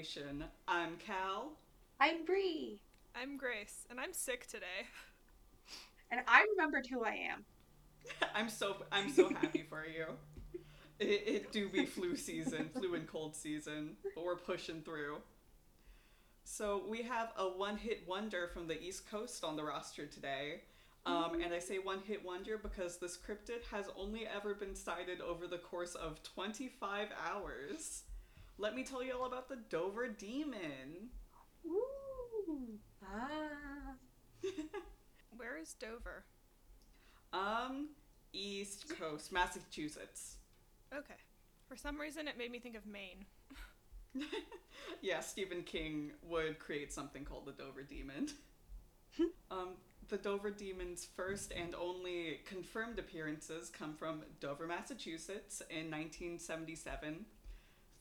Cryptid Creation. I'm Cal. I'm Bree. I'm Grace, and I'm sick today. And I remembered who I am. I'm so I'm so happy for you. It, it do be flu season, flu and cold season, but we're pushing through. So we have a one-hit wonder from the East Coast on the roster today. Um, and I say one-hit wonder because this cryptid has only ever been sighted over the course of 25 hours. Let me tell you all about the Dover Demon. Ooh. Ah. Where is Dover? Um, East Coast, Massachusetts. Okay. For some reason, it made me think of Maine. yeah, Stephen King would create something called the Dover Demon. um, the Dover Demon's first and only confirmed appearances come from Dover, Massachusetts in 1977.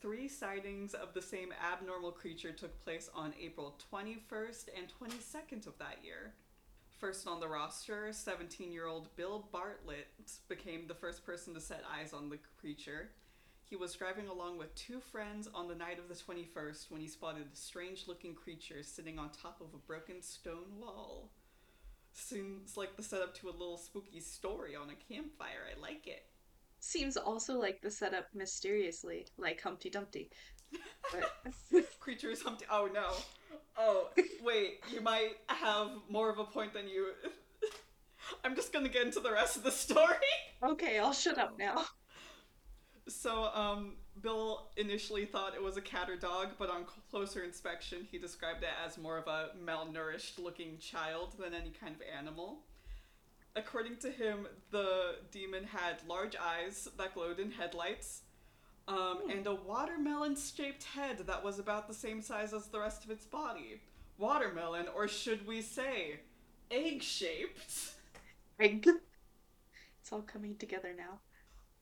Three sightings of the same abnormal creature took place on April 21st and 22nd of that year. First on the roster, 17 year old Bill Bartlett became the first person to set eyes on the creature. He was driving along with two friends on the night of the 21st when he spotted a strange looking creature sitting on top of a broken stone wall. Seems like the setup to a little spooky story on a campfire. I like it. Seems also like the setup mysteriously, like Humpty Dumpty. But Creature is Humpty. Oh no. Oh, wait. You might have more of a point than you. I'm just gonna get into the rest of the story. okay, I'll shut up now. So, um, Bill initially thought it was a cat or dog, but on closer inspection, he described it as more of a malnourished looking child than any kind of animal. According to him, the demon had large eyes that glowed in headlights, um, and a watermelon shaped head that was about the same size as the rest of its body. Watermelon, or should we say, egg shaped. Egg. It's all coming together now.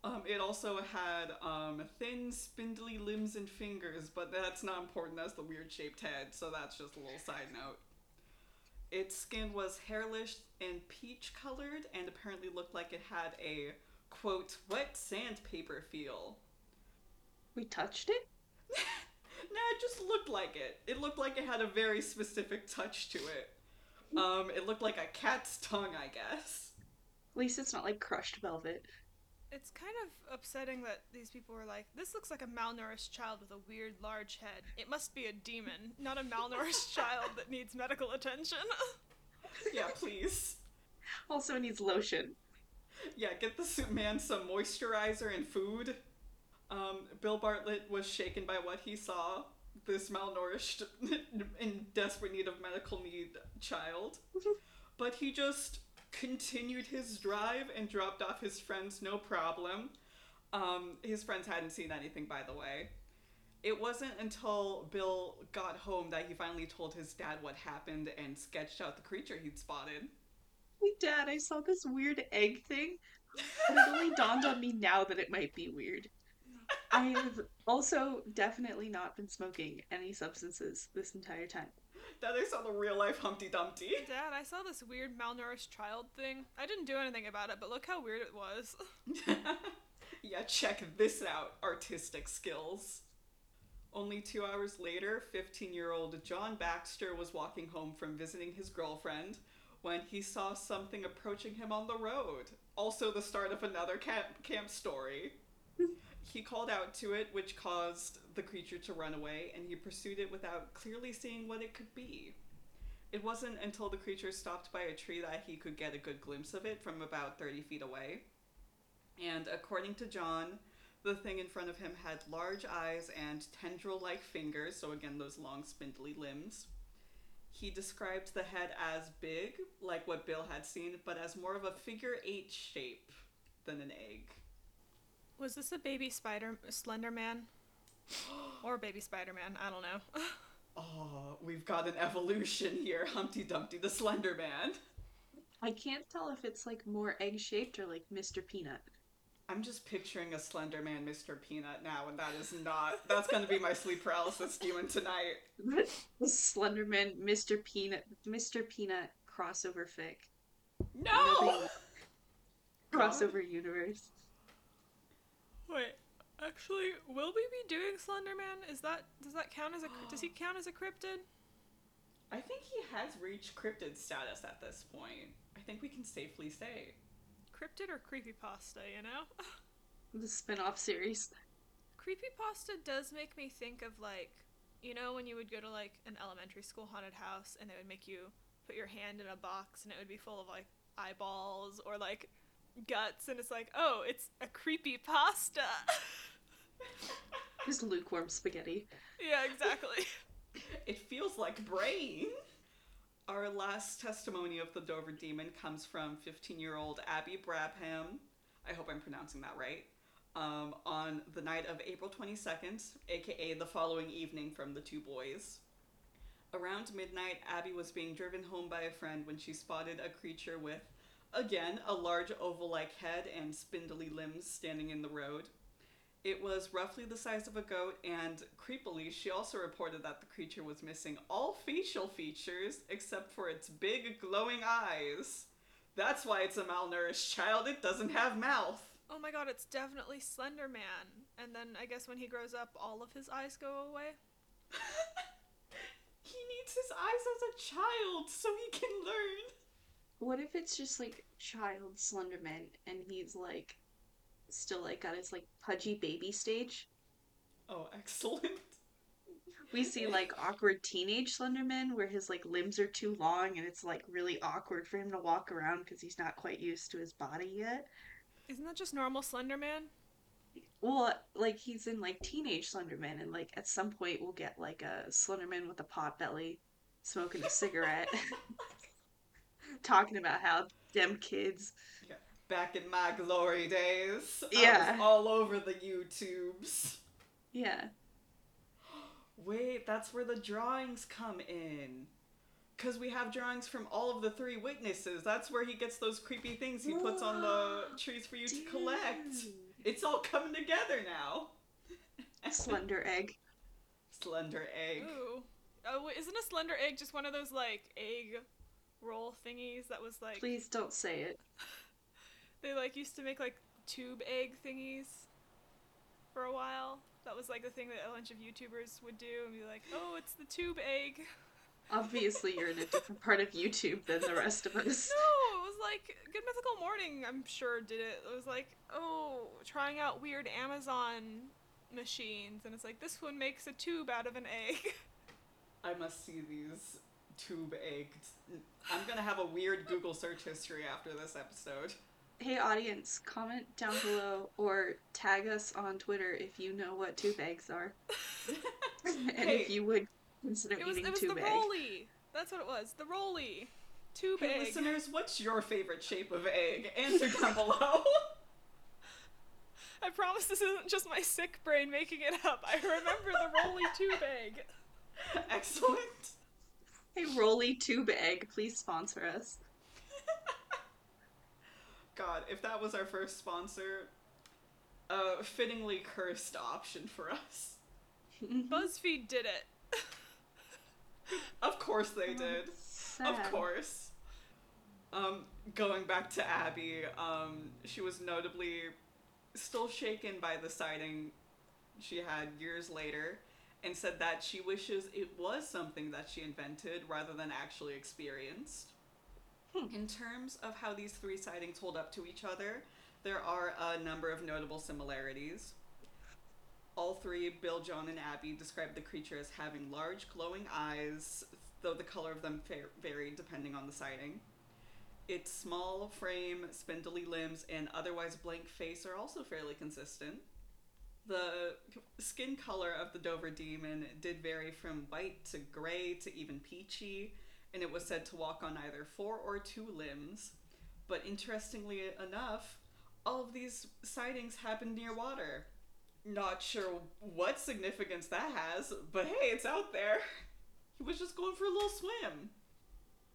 Um, it also had um, thin, spindly limbs and fingers, but that's not important as the weird shaped head, so that's just a little side note. Its skin was hairless and peach colored, and apparently looked like it had a, quote, wet sandpaper feel. We touched it? nah, it just looked like it. It looked like it had a very specific touch to it. Um, it looked like a cat's tongue, I guess. At least it's not like crushed velvet. It's kind of upsetting that these people were like, this looks like a malnourished child with a weird large head. It must be a demon, not a malnourished child that needs medical attention. Yeah, please. Also needs lotion. Yeah, get this man some moisturizer and food. Um, Bill Bartlett was shaken by what he saw. This malnourished, in desperate need of medical need child. But he just continued his drive and dropped off his friends no problem. Um, his friends hadn't seen anything, by the way. It wasn't until Bill got home that he finally told his dad what happened and sketched out the creature he'd spotted. Hey dad, I saw this weird egg thing. And it only dawned on me now that it might be weird. I have also definitely not been smoking any substances this entire time. Dad, I saw the real life Humpty Dumpty. Dad, I saw this weird malnourished child thing. I didn't do anything about it, but look how weird it was. yeah, check this out artistic skills. Only two hours later, 15 year old John Baxter was walking home from visiting his girlfriend when he saw something approaching him on the road. Also, the start of another camp, camp story. He called out to it, which caused the creature to run away, and he pursued it without clearly seeing what it could be. It wasn't until the creature stopped by a tree that he could get a good glimpse of it from about 30 feet away. And according to John, the thing in front of him had large eyes and tendril like fingers, so again, those long, spindly limbs. He described the head as big, like what Bill had seen, but as more of a figure eight shape than an egg. Was this a baby spider, Slender Man? or baby Spider Man? I don't know. Oh, we've got an evolution here Humpty Dumpty the Slender Man. I can't tell if it's like more egg shaped or like Mr. Peanut. I'm just picturing a Slender Man Mr. Peanut now, and that is not. That's gonna be my sleep paralysis demon tonight. the Slenderman Mr. Peanut Mr. Peanut crossover fic. No! Crossover universe. Wait, Actually, will we be doing Slenderman? Is that does that count as a does he count as a cryptid? I think he has reached cryptid status at this point. I think we can safely say. Cryptid or creepypasta, you know? The spin off series. Creepypasta does make me think of like, you know, when you would go to like an elementary school haunted house and they would make you put your hand in a box and it would be full of like eyeballs or like guts and it's like, oh, it's a creepy pasta. Just lukewarm spaghetti. yeah, exactly. It feels like brain. Our last testimony of the Dover Demon comes from 15 year old Abby Brabham. I hope I'm pronouncing that right. Um, on the night of April 22nd, aka the following evening from the two boys. Around midnight, Abby was being driven home by a friend when she spotted a creature with, again, a large oval like head and spindly limbs standing in the road. It was roughly the size of a goat, and creepily, she also reported that the creature was missing all facial features except for its big glowing eyes. That's why it's a malnourished child, it doesn't have mouth. Oh my god, it's definitely Slender Man. And then I guess when he grows up, all of his eyes go away. he needs his eyes as a child so he can learn. What if it's just like child Slenderman and he's like still like got his like pudgy baby stage? Oh, excellent. We see like awkward teenage Slenderman where his like limbs are too long and it's like really awkward for him to walk around because he's not quite used to his body yet. Isn't that just normal Slenderman? Well, like he's in like teenage Slenderman, and like at some point we'll get like a Slenderman with a pot belly, smoking a cigarette, talking about how them kids. Back in my glory days, I Yeah. was all over the YouTubes. Yeah, Wait, that's where the drawings come in. Because we have drawings from all of the three witnesses. That's where he gets those creepy things he puts on the trees for you to collect. It's all coming together now. Slender egg. Slender egg. Ooh. Oh, isn't a Slender Egg just one of those like egg roll thingies that was like Please don't say it. they like used to make like tube egg thingies for a while. That was like the thing that a bunch of YouTubers would do and be like, "Oh, it's the tube egg." Obviously, you're in a different part of YouTube than the rest of us. No, it was like Good Mythical Morning. I'm sure did it. It was like, oh, trying out weird Amazon machines, and it's like this one makes a tube out of an egg. I must see these tube eggs. I'm gonna have a weird Google search history after this episode. Hey, audience, comment down below or tag us on Twitter if you know what tube eggs are, and Hey. if you would consider It was eating it was the tube egg. roly. That's what it was. The roly. Tube Hey, egg. listeners, what's your favorite shape of egg? Answer down below. I promise this isn't just my sick brain making it up. I remember the roly tube egg. Excellent. Hey, Roly Tube Egg, please sponsor us. God, if that was our first sponsor, a fittingly cursed option for us. BuzzFeed did it. Of course they did. Sad. Of course. Um, going back to Abby, um, she was notably still shaken by the sighting she had years later and said that she wishes it was something that she invented rather than actually experienced. Hmm. In terms of how these three sightings hold up to each other, there are a number of notable similarities. All three, Bill, John, and Abby, described the creature as having large glowing eyes, though the color of them fa- varied depending on the sighting. Its small frame, spindly limbs, and otherwise blank face are also fairly consistent. The skin color of the Dover demon did vary from white to gray to even peachy, and it was said to walk on either four or two limbs. But interestingly enough, all of these sightings happened near water. Not sure what significance that has, but hey, it's out there. He was just going for a little swim.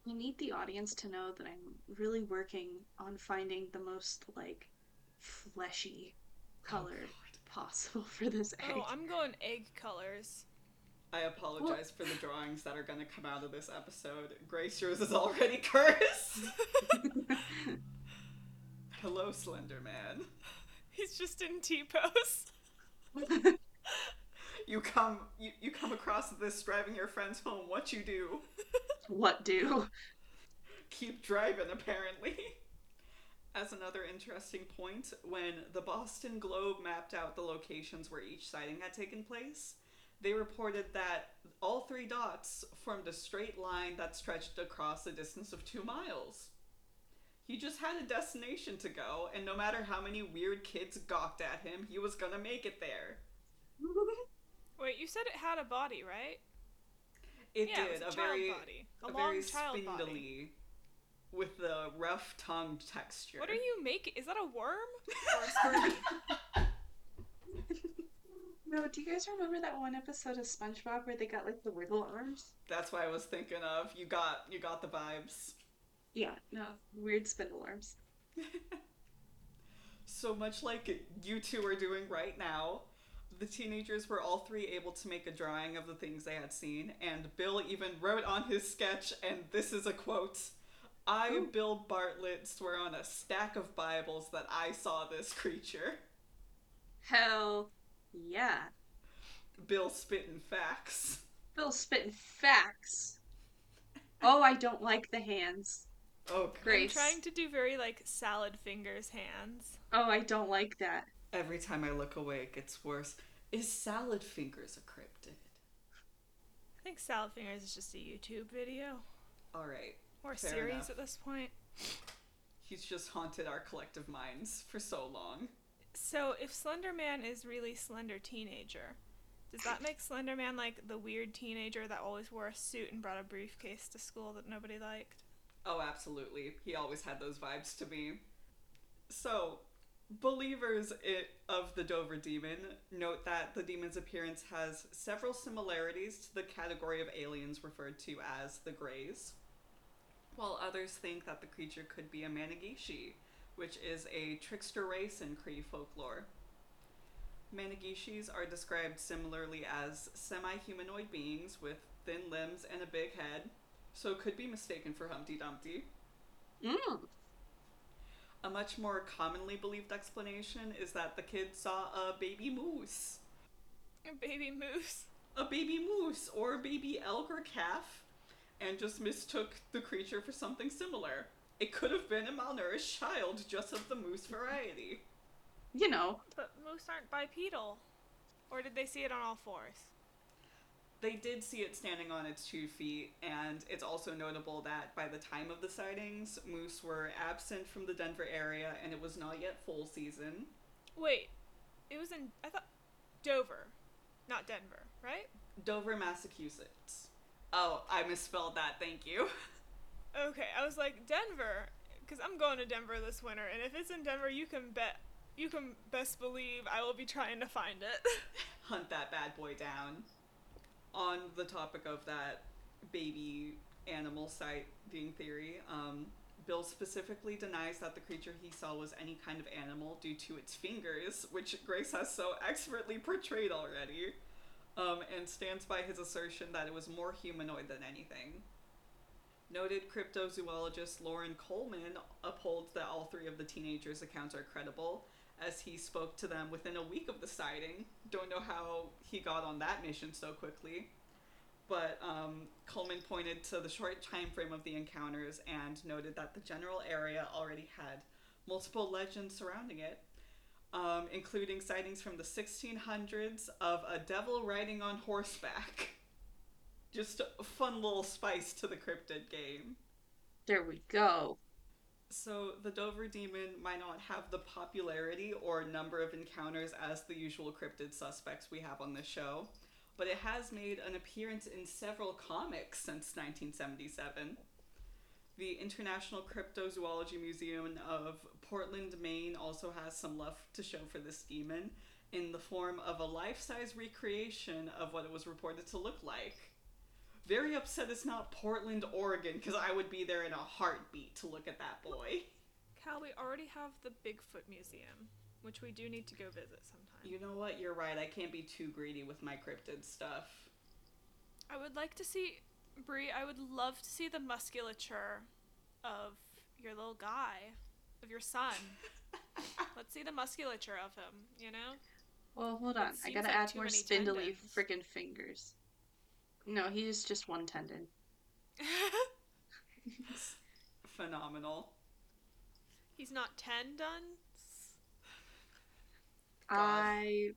We need the audience to know that I'm really working on finding the most like fleshy oh, color possible for this oh, egg. Oh, I'm going egg colors. I apologize for the drawings that are going to come out of this episode. Grace Rose is already cursed. Hello, Slender Man. He's just in T pose. You come you, you come across this driving your friends home. What you do? what do? Keep driving, apparently. As another interesting point, when the Boston Globe mapped out the locations where each sighting had taken place, they reported that all three dots formed a straight line that stretched across a distance of two miles. He just had a destination to go, and no matter how many weird kids gawked at him, he was gonna make it there. Wait, you said it had a body, right? It yeah, did it was a, a, child very body, a, a long very child body. Spindly with the rough tongued texture. What are you making? Is that a worm or a scorpion? No, do you guys remember that one episode of SpongeBob where they got like the wiggle arms? That's what I was thinking of. You got you got the vibes. Yeah, no, weird spindle arms. So much like you two are doing right now, the teenagers were all three able to make a drawing of the things they had seen, and Bill even wrote on his sketch, and this is a quote I, Ooh. Bill Bartlett, swear on a stack of Bibles that I saw this creature. Hell yeah. Bill spitting facts. Bill spitting facts. Oh, I don't like the hands. Oh, Great. I'm trying to do very like salad fingers hands. Oh, I don't like that. every time I look away, it gets worse. Is Salad Fingers a cryptid? I think salad fingers is just a YouTube video Alright. Or Fair series enough. at this point. He's just haunted our collective minds for so long. So if Slender Man is really slender teenager, does that make Slender Man like the weird teenager that always wore a suit and brought a briefcase to school that nobody liked? Oh, absolutely. He always had those vibes to me. So, believers it, of the Dover demon note that the demon's appearance has several similarities to the category of aliens referred to as the Greys, while others think that the creature could be a Mannegishi, which is a trickster race in Cree folklore. Mannegishis are described similarly as semi humanoid beings with thin limbs and a big head, so could be mistaken for Humpty Dumpty. Mm. A much more commonly believed explanation is that the kid saw a baby moose. A baby moose. A baby moose or a baby elk or calf, and just mistook the creature for something similar. It could have been a malnourished child, just of the moose variety. You know, But moose aren't bipedal. Or did they see it on all fours? They did see it standing on its two feet, and it's also notable that by the time of the sightings, moose were absent from the Denver area and it was not yet full season. Wait, it was in I thought Dover, not Denver, right? Dover, Massachusetts. Oh, I misspelled that, thank you. Okay, I was like Denver, because I'm going to Denver this winter, and if it's in Denver, you can bet, you can best believe I will be trying to find it. hunt that bad boy down. On the topic of that baby animal sighting theory, um, Bill specifically denies that the creature he saw was any kind of animal due to its fingers, which Grace has so expertly portrayed already, um, and stands by his assertion that it was more humanoid than anything. Noted cryptozoologist Loren Coleman upholds that all three of the teenagers' accounts are credible, as he spoke to them within a week of the sighting. Don't know how he got on that mission so quickly. But um, Coleman pointed to the short time frame of the encounters and noted that the general area already had multiple legends surrounding it, um, including sightings from the 1600s of a devil riding on horseback. Just a fun little spice to the cryptid game. there we go. So the Dover demon might not have the popularity or number of encounters as the usual cryptid suspects we have on this show, but it has made an appearance in several comics since 1977. The International Cryptozoology Museum of Portland, Maine also has some love to show for this demon in the form of a life-size recreation of what it was reported to look like. Very upset it's not Portland, Oregon, because I would be there in a heartbeat to look at that boy. Cal, we already have the Bigfoot Museum, which we do need to go visit sometime. You know what? You're right. I can't be too greedy with my cryptid stuff. I would like to see, Bree. I would love to see the musculature of your little guy, of your son. Let's see the musculature of him. You know. Well, hold on. I gotta like add more spindly tendons. freaking fingers. No, he's just one tendon. Phenomenal. He's not ten done. I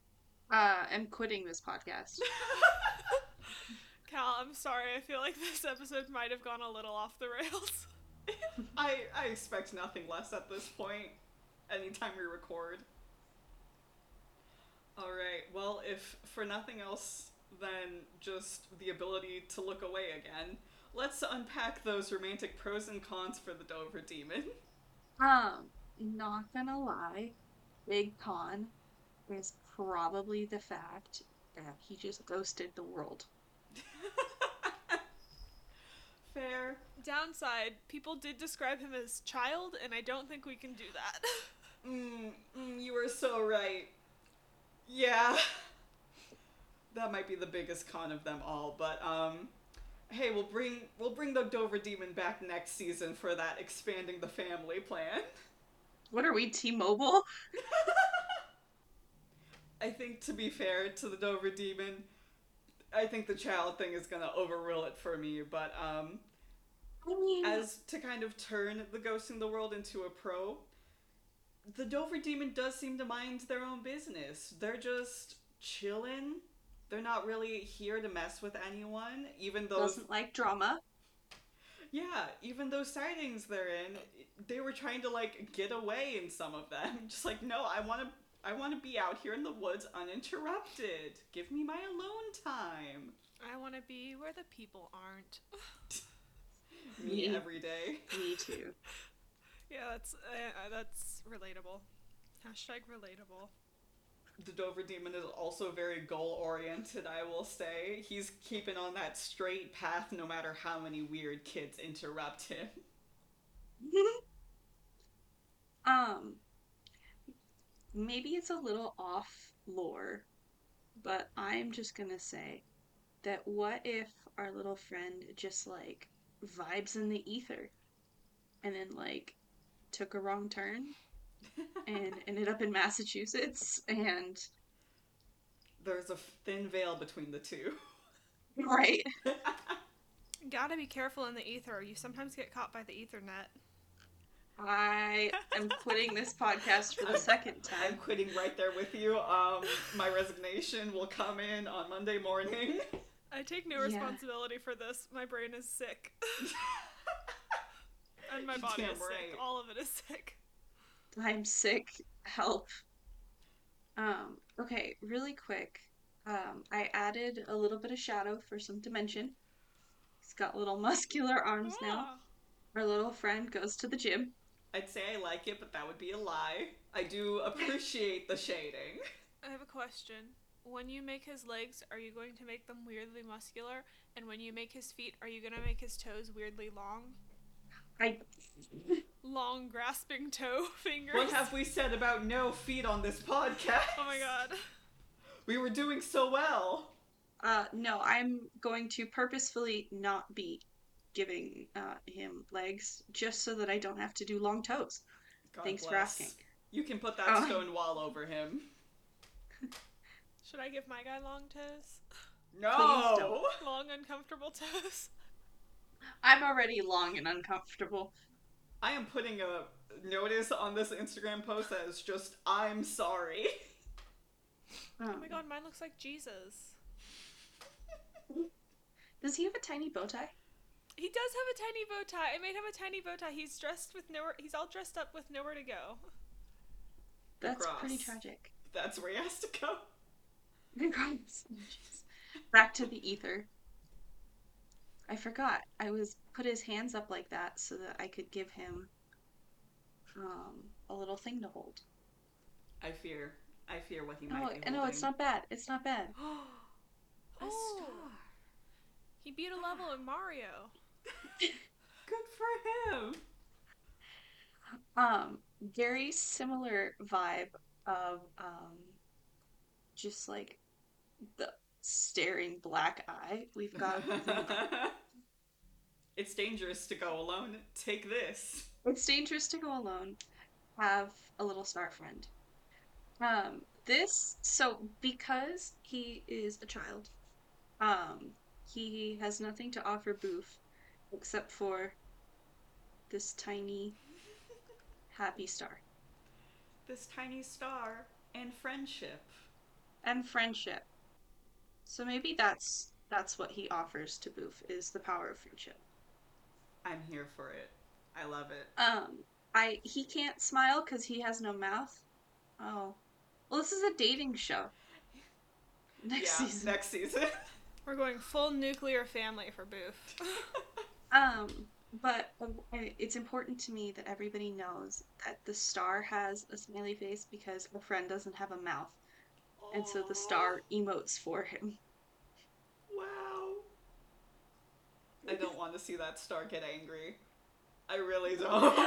uh am quitting this podcast. Cal, I'm sorry. I feel like this episode might have gone a little off the rails. I I expect nothing less at this point. Anytime we record. All right. Well, if for nothing else than just the ability to look away again, let's unpack those romantic pros and cons for the Dover Demon. Um, not gonna lie, big con is probably the fact that he just ghosted the world. Fair. Downside, people did describe him as child, and I don't think we can do that. Mm, mm, you are so right. Yeah. That might be the biggest con of them all, but um hey, we'll bring we'll bring the Dover Demon back next season for that expanding the family plan. What are we, T-Mobile? I think to be fair to the Dover Demon, I think the child thing is gonna overrule it for me, but um I mean, as to kind of turn the ghost in the world into a pro, the Dover Demon does seem to mind their own business. They're just chilling. They're not really here to mess with anyone. Even though doesn't like drama. yeah, even those sightings they're in, they were trying to like get away in some of them. Just like, no, I want to, I want to be out here in the woods uninterrupted. Give me my alone time. I want to be where the people aren't. Me Me. every day. Me too. Yeah, that's uh, that's relatable. Hashtag relatable. The Dover Demon is also very goal oriented, I will say. He's keeping on that straight path no matter how many weird kids interrupt him. um, maybe it's a little off lore, but I'm just gonna say that what if our little friend just like vibes in the ether and then like took a wrong turn and ended up in Massachusetts and There's a thin veil between the two. right Gotta be careful in the ether. You sometimes get caught by the ethernet. I am quitting this podcast for the second time. I'm time. quitting right there with you. Um, my resignation will come in on Monday morning. I take no Yeah. responsibility for this. My brain is sick. and my body Damn is sick. All of it is sick. I'm sick. Help. Um, okay, really quick. Um, I added a little bit of shadow for some dimension. He's got little muscular arms now. Ah. Our little friend goes to the gym. I'd say I like it, but that would be a lie. I do appreciate the shading. I have a question. When you make his legs, are you going to make them weirdly muscular? And when you make his feet, are you gonna make his toes weirdly long? I Long grasping toe fingers. What have we said about no feet on this podcast? Oh my god. We were doing so well. uh no, I'm going to purposefully not be giving uh him legs just so that I don't have to do long toes. God Thanks for asking. You can put that Oh. stone wall over him. Should I give my guy long toes? No. Long, uncomfortable toes? I'm already long and uncomfortable. I am putting a notice on this Instagram post that is just I'm sorry. Oh Um, my god, mine looks like Jesus. Does he have a tiny bow tie? He does have a tiny bow tie. I made him a tiny bow tie. He's dressed with nowhere. He's all dressed up with nowhere to go. That's pretty tragic. That's where he has to go. Jeez. Back to the ether. I forgot. I was put his hands up like that so that I could give him um a little thing to hold. I fear. I fear what he No, might be no, it's not bad. It's not bad. A Oh. star. He beat a level in Mario. Good for him. Um, very similar vibe of um just like the staring black eye. We've got it's dangerous to go alone. Take this. It's dangerous to go alone. Have a little star friend. Um, this so because he is a child, um, he has nothing to offer Boof except for this tiny happy star This tiny star and friendship. and friendship. So maybe that's that's what he offers to Boof is the power of friendship. I'm here for it. I love it. Um, I he can't smile because he has no mouth. Oh, well, this is a dating show. Next yeah, season. next season. We're going full nuclear family for Boof. Um, but uh, it's important to me that everybody knows that the star has a smiley face because a friend doesn't have a mouth, and so the star emotes for him. Wow. I don't want to see that star get angry. I really don't.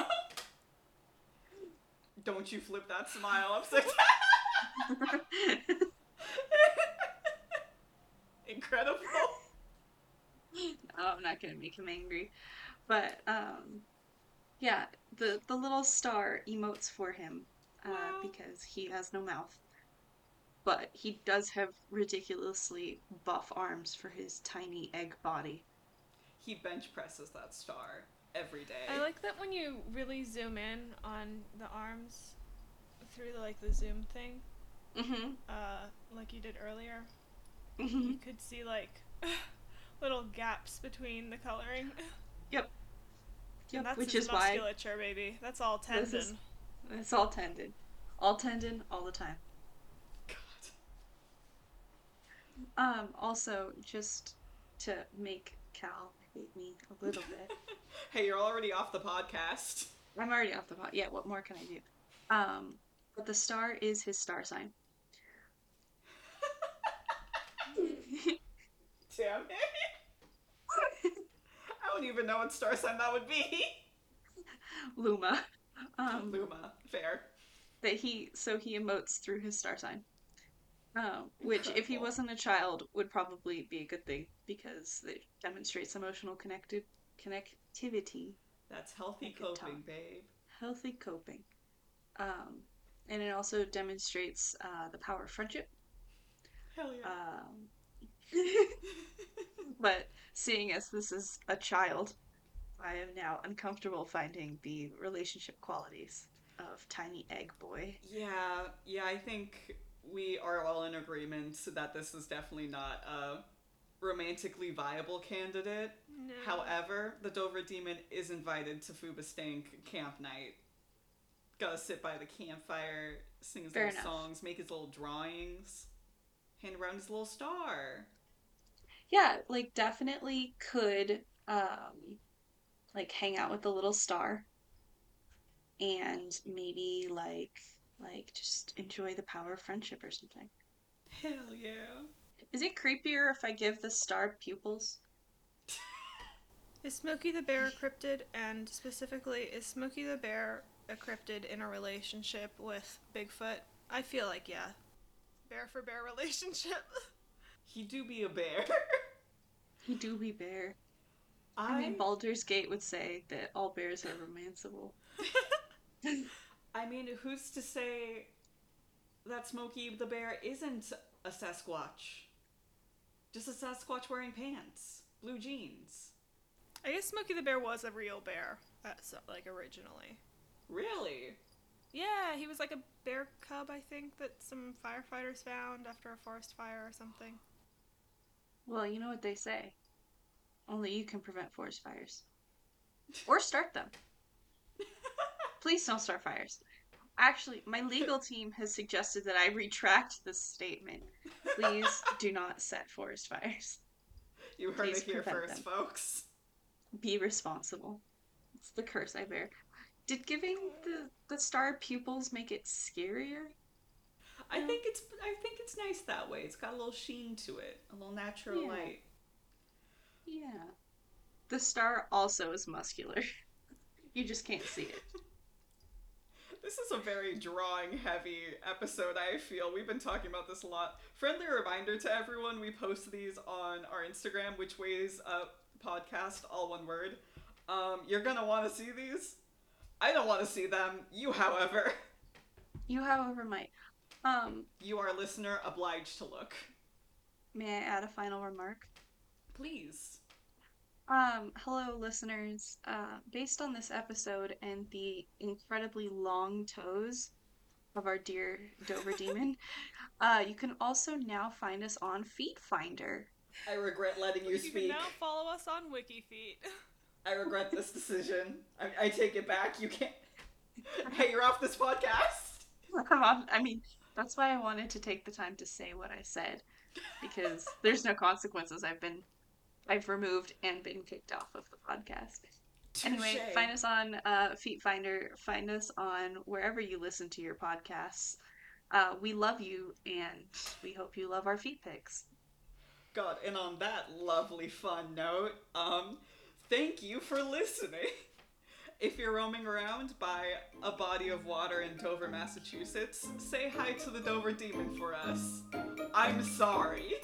don't you flip that smile upside down. Incredible. no, I'm not gonna make him angry, but um, yeah, the the little star emotes for him uh, Wow. because he has no mouth. But he does have ridiculously buff arms for his tiny egg body. He bench presses that star every day. I like that when you really zoom in on the arms through the, like the zoom thing, Mm-hmm. uh, like you did earlier. mm-hmm. You could see like little gaps between the coloring. Yep. Yep. that's Which is why musculature, baby. That's all tendon. This is- it's all tendon, all tendon, all the time. God. Um. Also, just to make Cal hate me a little bit. Hey, you're already off the podcast. I'm already off the pot. Yeah, what more can I do? Um, but the star is his star sign. Damn it. I don't even know what star sign that would be. Luma. Um, Luma. Fair. that he so he emotes through his star sign. Um, which, if he wasn't a child, would probably be a good thing because it demonstrates emotional connected connectivity, That's healthy coping, talk. babe. healthy coping, um, and it also demonstrates uh, the power of friendship. Hell yeah. Um, but seeing as this is a child, I am now uncomfortable finding the relationship qualities of Tiny Egg Boy. yeah, yeah, I think we are all in agreement that this is definitely not a romantically viable candidate. No. However, the Dover Demon is invited to Fuba Stank camp night. Gotta sit by the campfire, sing his Fair little enough. songs, make his little drawings, hand around his little star. Yeah, like definitely could um like hang out with the little star and maybe like like just enjoy the power of friendship or something. Hell yeah. Is it creepier if I give the star pupils? Is Smokey the Bear a cryptid? And specifically, is Smokey the Bear a cryptid in a relationship with Bigfoot? I feel like yeah. Bear for bear relationship. He do be a bear. He do be bear. I, I mean, Baldur's Gate would say that all bears are romanceable. I mean, who's to say that Smokey the Bear isn't a Sasquatch? Just a Sasquatch wearing pants, blue jeans. I guess Smokey the Bear was a real bear, uh, so, like originally. Really? Yeah, he was like a bear cub, I think, that some firefighters found after a forest fire or something. Well, you know what they say. Only you can prevent forest fires. Or start them. Please don't start fires. Actually, my legal team has suggested that I retract this statement. Please do not set forest fires. You heard Please it here first, them. folks. Be responsible. It's the curse I bear. Did giving the, the star pupils make it scarier? I think it's I think it's nice that way. It's got a little sheen to it, a little natural Yeah. light. Yeah. The star also is muscular. You just can't see it. This is a very drawing heavy episode, I feel. We've been talking about this a lot. Friendly reminder to everyone we post these on our Instagram, which ways up podcast, all one word. Um, you're gonna want to see these. I don't want to see them. You, however. You, however, might. Um, You are listener obliged to look. may I add a final remark? Please. Um, hello, listeners. Uh, based on this episode and the incredibly long toes of our dear Dover Demon, uh, you can also now find us on Feet Finder. I regret letting you You can speak. now follow us on WikiFeet. I regret this decision. I, I take it back. You can't. Hey, you're off this podcast. Come on. I mean, that's why I wanted to take the time to say what I said because there's no consequences. I've been, I've removed and been kicked off of the podcast. Anyway, find us on uh, Feet Finder. Find us on wherever you listen to your podcasts. Uh, we love you, and we hope you love our feet pics. God, and on that lovely fun note, um, thank you for listening. If you're roaming around by a body of water in Dover, Massachusetts, say hi to the Dover Demon for us. I'm sorry.